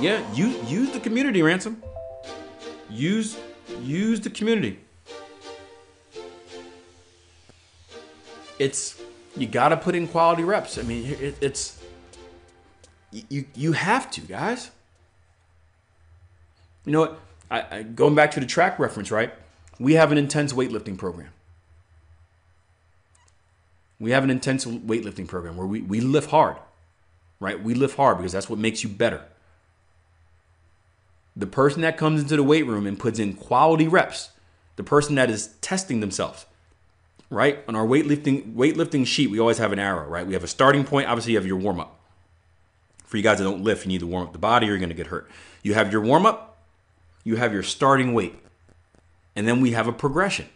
Yeah, you use the community, ransom. Use use the community. It's you got to put in quality reps. I mean, it, it's you you have to, guys. You know what? I, I, going back to the track reference, right? We have an intense weightlifting program. We have an intense weightlifting program where we, we lift hard, right? We lift hard because that's what makes you better. The person that comes into the weight room and puts in quality reps, the person that is testing themselves, right? On our weightlifting weightlifting sheet, we always have an arrow, right? We have a starting point. Obviously, you have your warm up. For you guys that don't lift, you need to warm up the body or you're going to get hurt. You have your warm up, you have your starting weight, and then we have a progression.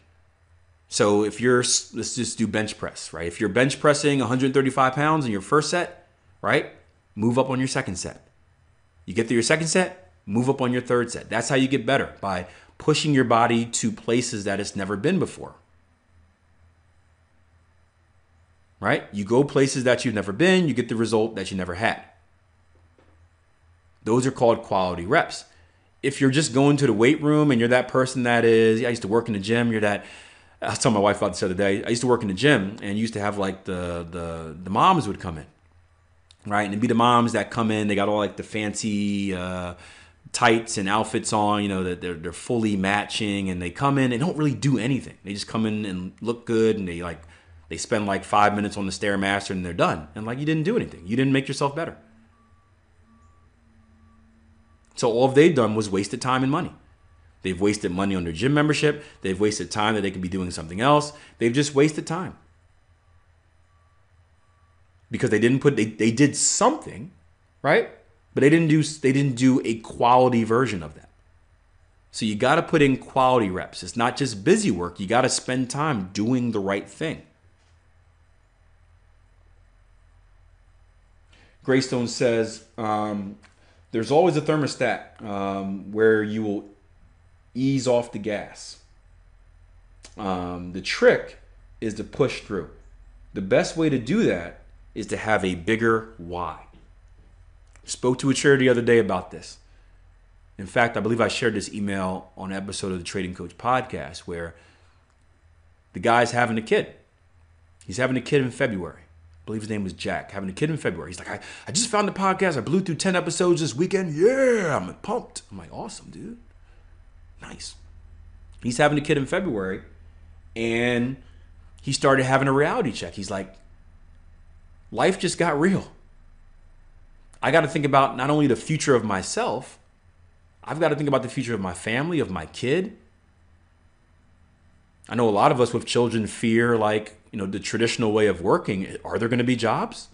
So if you're, let's just do bench press, right? If you're bench pressing 135 pounds in your first set, right? Move up on your second set. You get through your second set, move up on your third set. That's how you get better by pushing your body to places that it's never been before. Right? You go places that you've never been, you get the result that you never had. Those are called quality reps. If you're just going to the weight room and you're that person that is, I used to work in the gym, you're that I was telling my wife about this the other day. I used to work in the gym and used to have like the the the moms would come in, right? And it'd be the moms that come in. They got all like the fancy uh, tights and outfits on. You know that they're they're fully matching, and they come in and don't really do anything. They just come in and look good, and they like they spend like five minutes on the stairmaster, and they're done. And like you didn't do anything. You didn't make yourself better. So all they've done was wasted time and money. They've wasted money on their gym membership. They've wasted time that they could be doing something else. They've just wasted time. Because they didn't put they, they did something, right? But they didn't do they didn't do a quality version of that. So you got to put in quality reps. It's not just busy work. You got to spend time doing the right thing. Graystone says, um, there's always a thermostat um, where you will ease off the gas. Um, the trick is to push through. The best way to do that is to have a bigger why. Spoke to a trader the other day about this. In fact, I believe I shared this email on an episode of the Trading Coach podcast where the guy's having a kid. He's having a kid in February. I believe his name was Jack, having a kid in February. He's like, I, I just found the podcast. I blew through 10 episodes this weekend. Yeah, I'm pumped. I'm like, awesome, dude. Nice. He's having a kid in February and he started having a reality check. He's like, life just got real. I got to think about not only the future of myself, I've got to think about the future of my family, of my kid. I know a lot of us with children fear like, you know, the traditional way of working. Are there going to be jobs?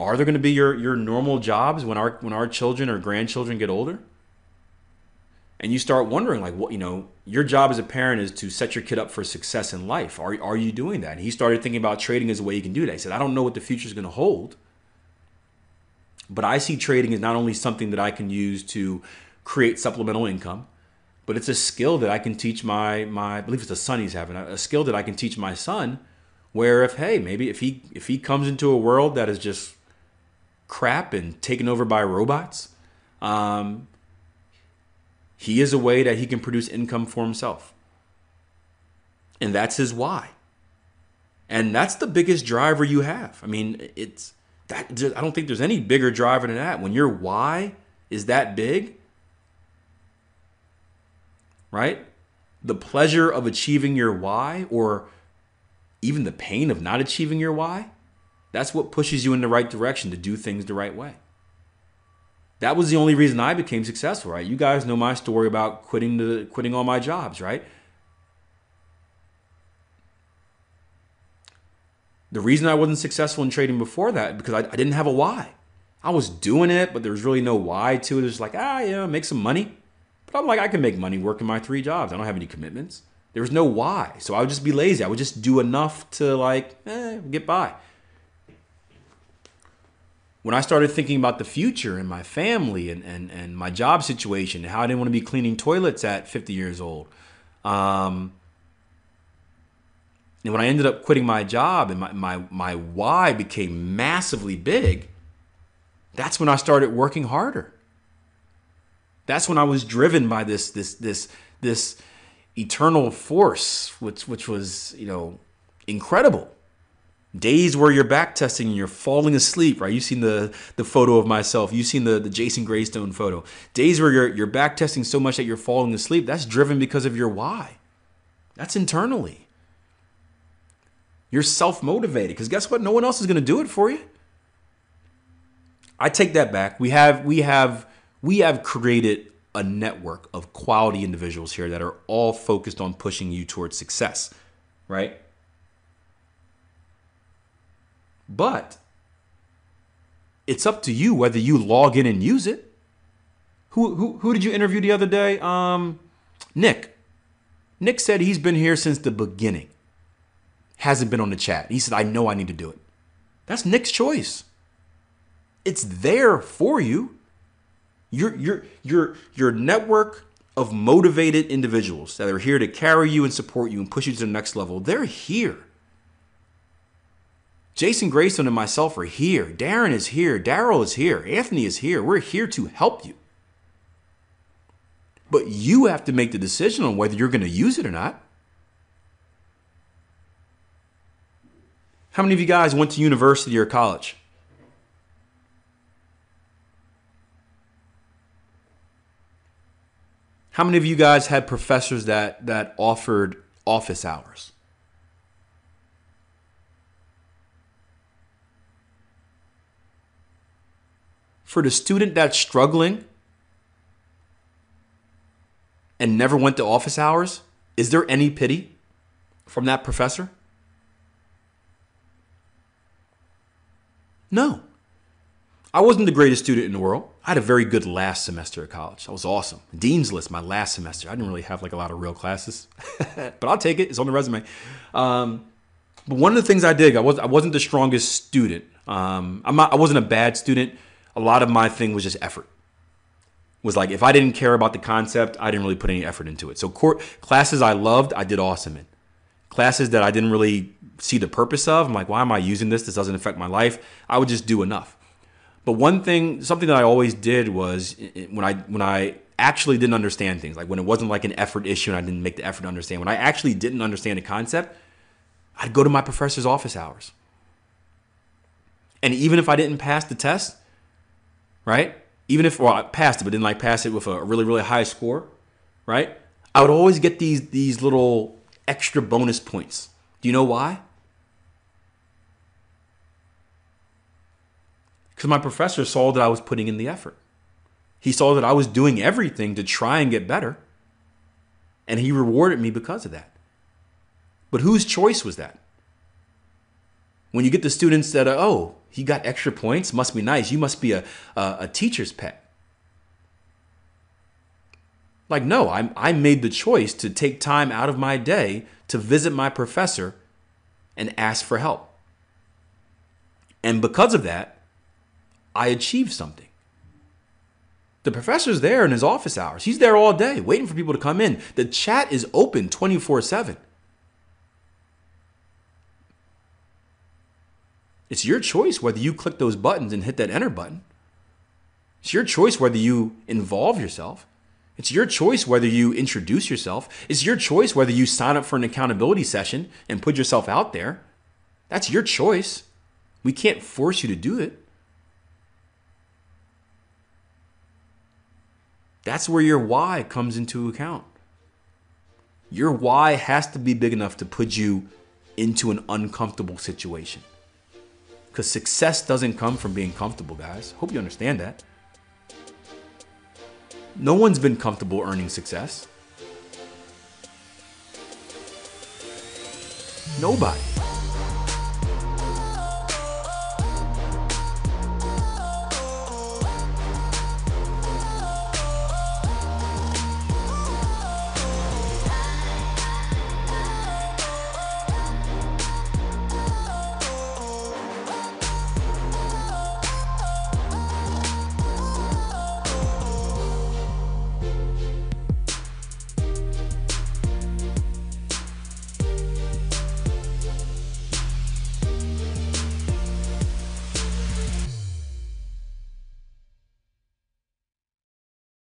Are there going to be your, your normal jobs when our when our children or grandchildren get older? And you start wondering, like, what you know, your job as a parent is to set your kid up for success in life. Are are you doing that? And he started thinking about trading as a way you can do that. He said, I don't know what the future is going to hold, but I see trading as not only something that I can use to create supplemental income, but it's a skill that I can teach my my I believe it's a son he's having a skill that I can teach my son. Where if hey maybe if he if he comes into a world that is just crap and taken over by robots, um, he is a way that he can produce income for himself. And that's his why. And that's the biggest driver you have. I mean, it's that I don't think there's any bigger driver than that. When your why is that big, right? The pleasure of achieving your why or even the pain of not achieving your why, that's what pushes you in the right direction to do things the right way. That was the only reason I became successful, right? You guys know my story about quitting the quitting all my jobs, right? The reason I wasn't successful in trading before that because I, I didn't have a why. I was doing it, but there was really no why to it. It was like, ah, yeah, make some money. But I'm like, I can make money working my three jobs. I don't have any commitments. There was no why. So I would just be lazy. I would just do enough to like, eh, get by. When I started thinking about the future and my family and, and, and my job situation and how I didn't want to be cleaning toilets at 50 years old, um, and when I ended up quitting my job and my, my, my why became massively big, that's when I started working harder. That's when I was driven by this this this this eternal force, which which was, you know, incredible. Days where you're back testing and you're falling asleep, right? You've seen the the photo of myself. You've seen the, the Jason Graystone photo. Days where you're you're back testing so much that you're falling asleep. That's driven because of your why. That's internally. You're self motivated because guess what? No one else is going to do it for you. I take that back. We have we have we have created a network of quality individuals here that are all focused on pushing you towards success, right? But it's up to you whether you log in and use it. Who who who did you interview the other day? Um Nick. Nick said he's been here since the beginning hasn't been on the chat. He said, I know I need to do it. That's Nick's choice. It's there for you. Your, your, your, your network of motivated individuals that are here to carry you and support you and push you to the next level, they're here. Jason Grayson and myself are here. Darren is here. Daryl is here. Anthony is here. We're here to help you. But you have to make the decision on whether you're going to use it or not. How many of you guys went to university or college? How many of you guys had professors that that offered office hours? For the student that's struggling and never went to office hours, is there any pity from that professor? No. I wasn't the greatest student in the world. I had a very good last semester at college. That was awesome. Dean's list, my last semester. I didn't really have like a lot of real classes, but I'll take it. It's on the resume. Um, but one of the things I did, I was I wasn't the strongest student. Um, I'm not, I wasn't a bad student. A lot of my thing was just effort. Was like if I didn't care about the concept, I didn't really put any effort into it. So court classes I loved, I did awesome in. Classes that I didn't really see the purpose of. I'm like, why am I using this? This doesn't affect my life. I would just do enough. But one thing, something that I always did was when I when I actually didn't understand things, like when it wasn't like an effort issue and I didn't make the effort to understand. When I actually didn't understand a concept, I'd go to my professor's office hours. And even if I didn't pass the test, right? Even if well, I passed it, but didn't like pass it with a really, really high score, right? I would always get these these little extra bonus points. Do you know why? Because my professor saw that I was putting in the effort. He saw that I was doing everything to try and get better. And he rewarded me because of that. But whose choice was that? When you get the students that are, oh, he got extra points, must be nice. You must be a, a, a teacher's pet. Like, no, I, I made the choice to take time out of my day to visit my professor and ask for help. And because of that, I achieved something. The professor's there in his office hours. He's there all day waiting for people to come in. The chat is open 24 7. It's your choice whether you click those buttons and hit that enter button. It's your choice whether you involve yourself. It's your choice whether you introduce yourself. It's your choice whether you sign up for an accountability session and put yourself out there. That's your choice. We can't force you to do it. That's where your why comes into account. Your why has to be big enough to put you into an uncomfortable situation. Because success doesn't come from being comfortable, guys. Hope you understand that. No one's been comfortable earning success. Nobody.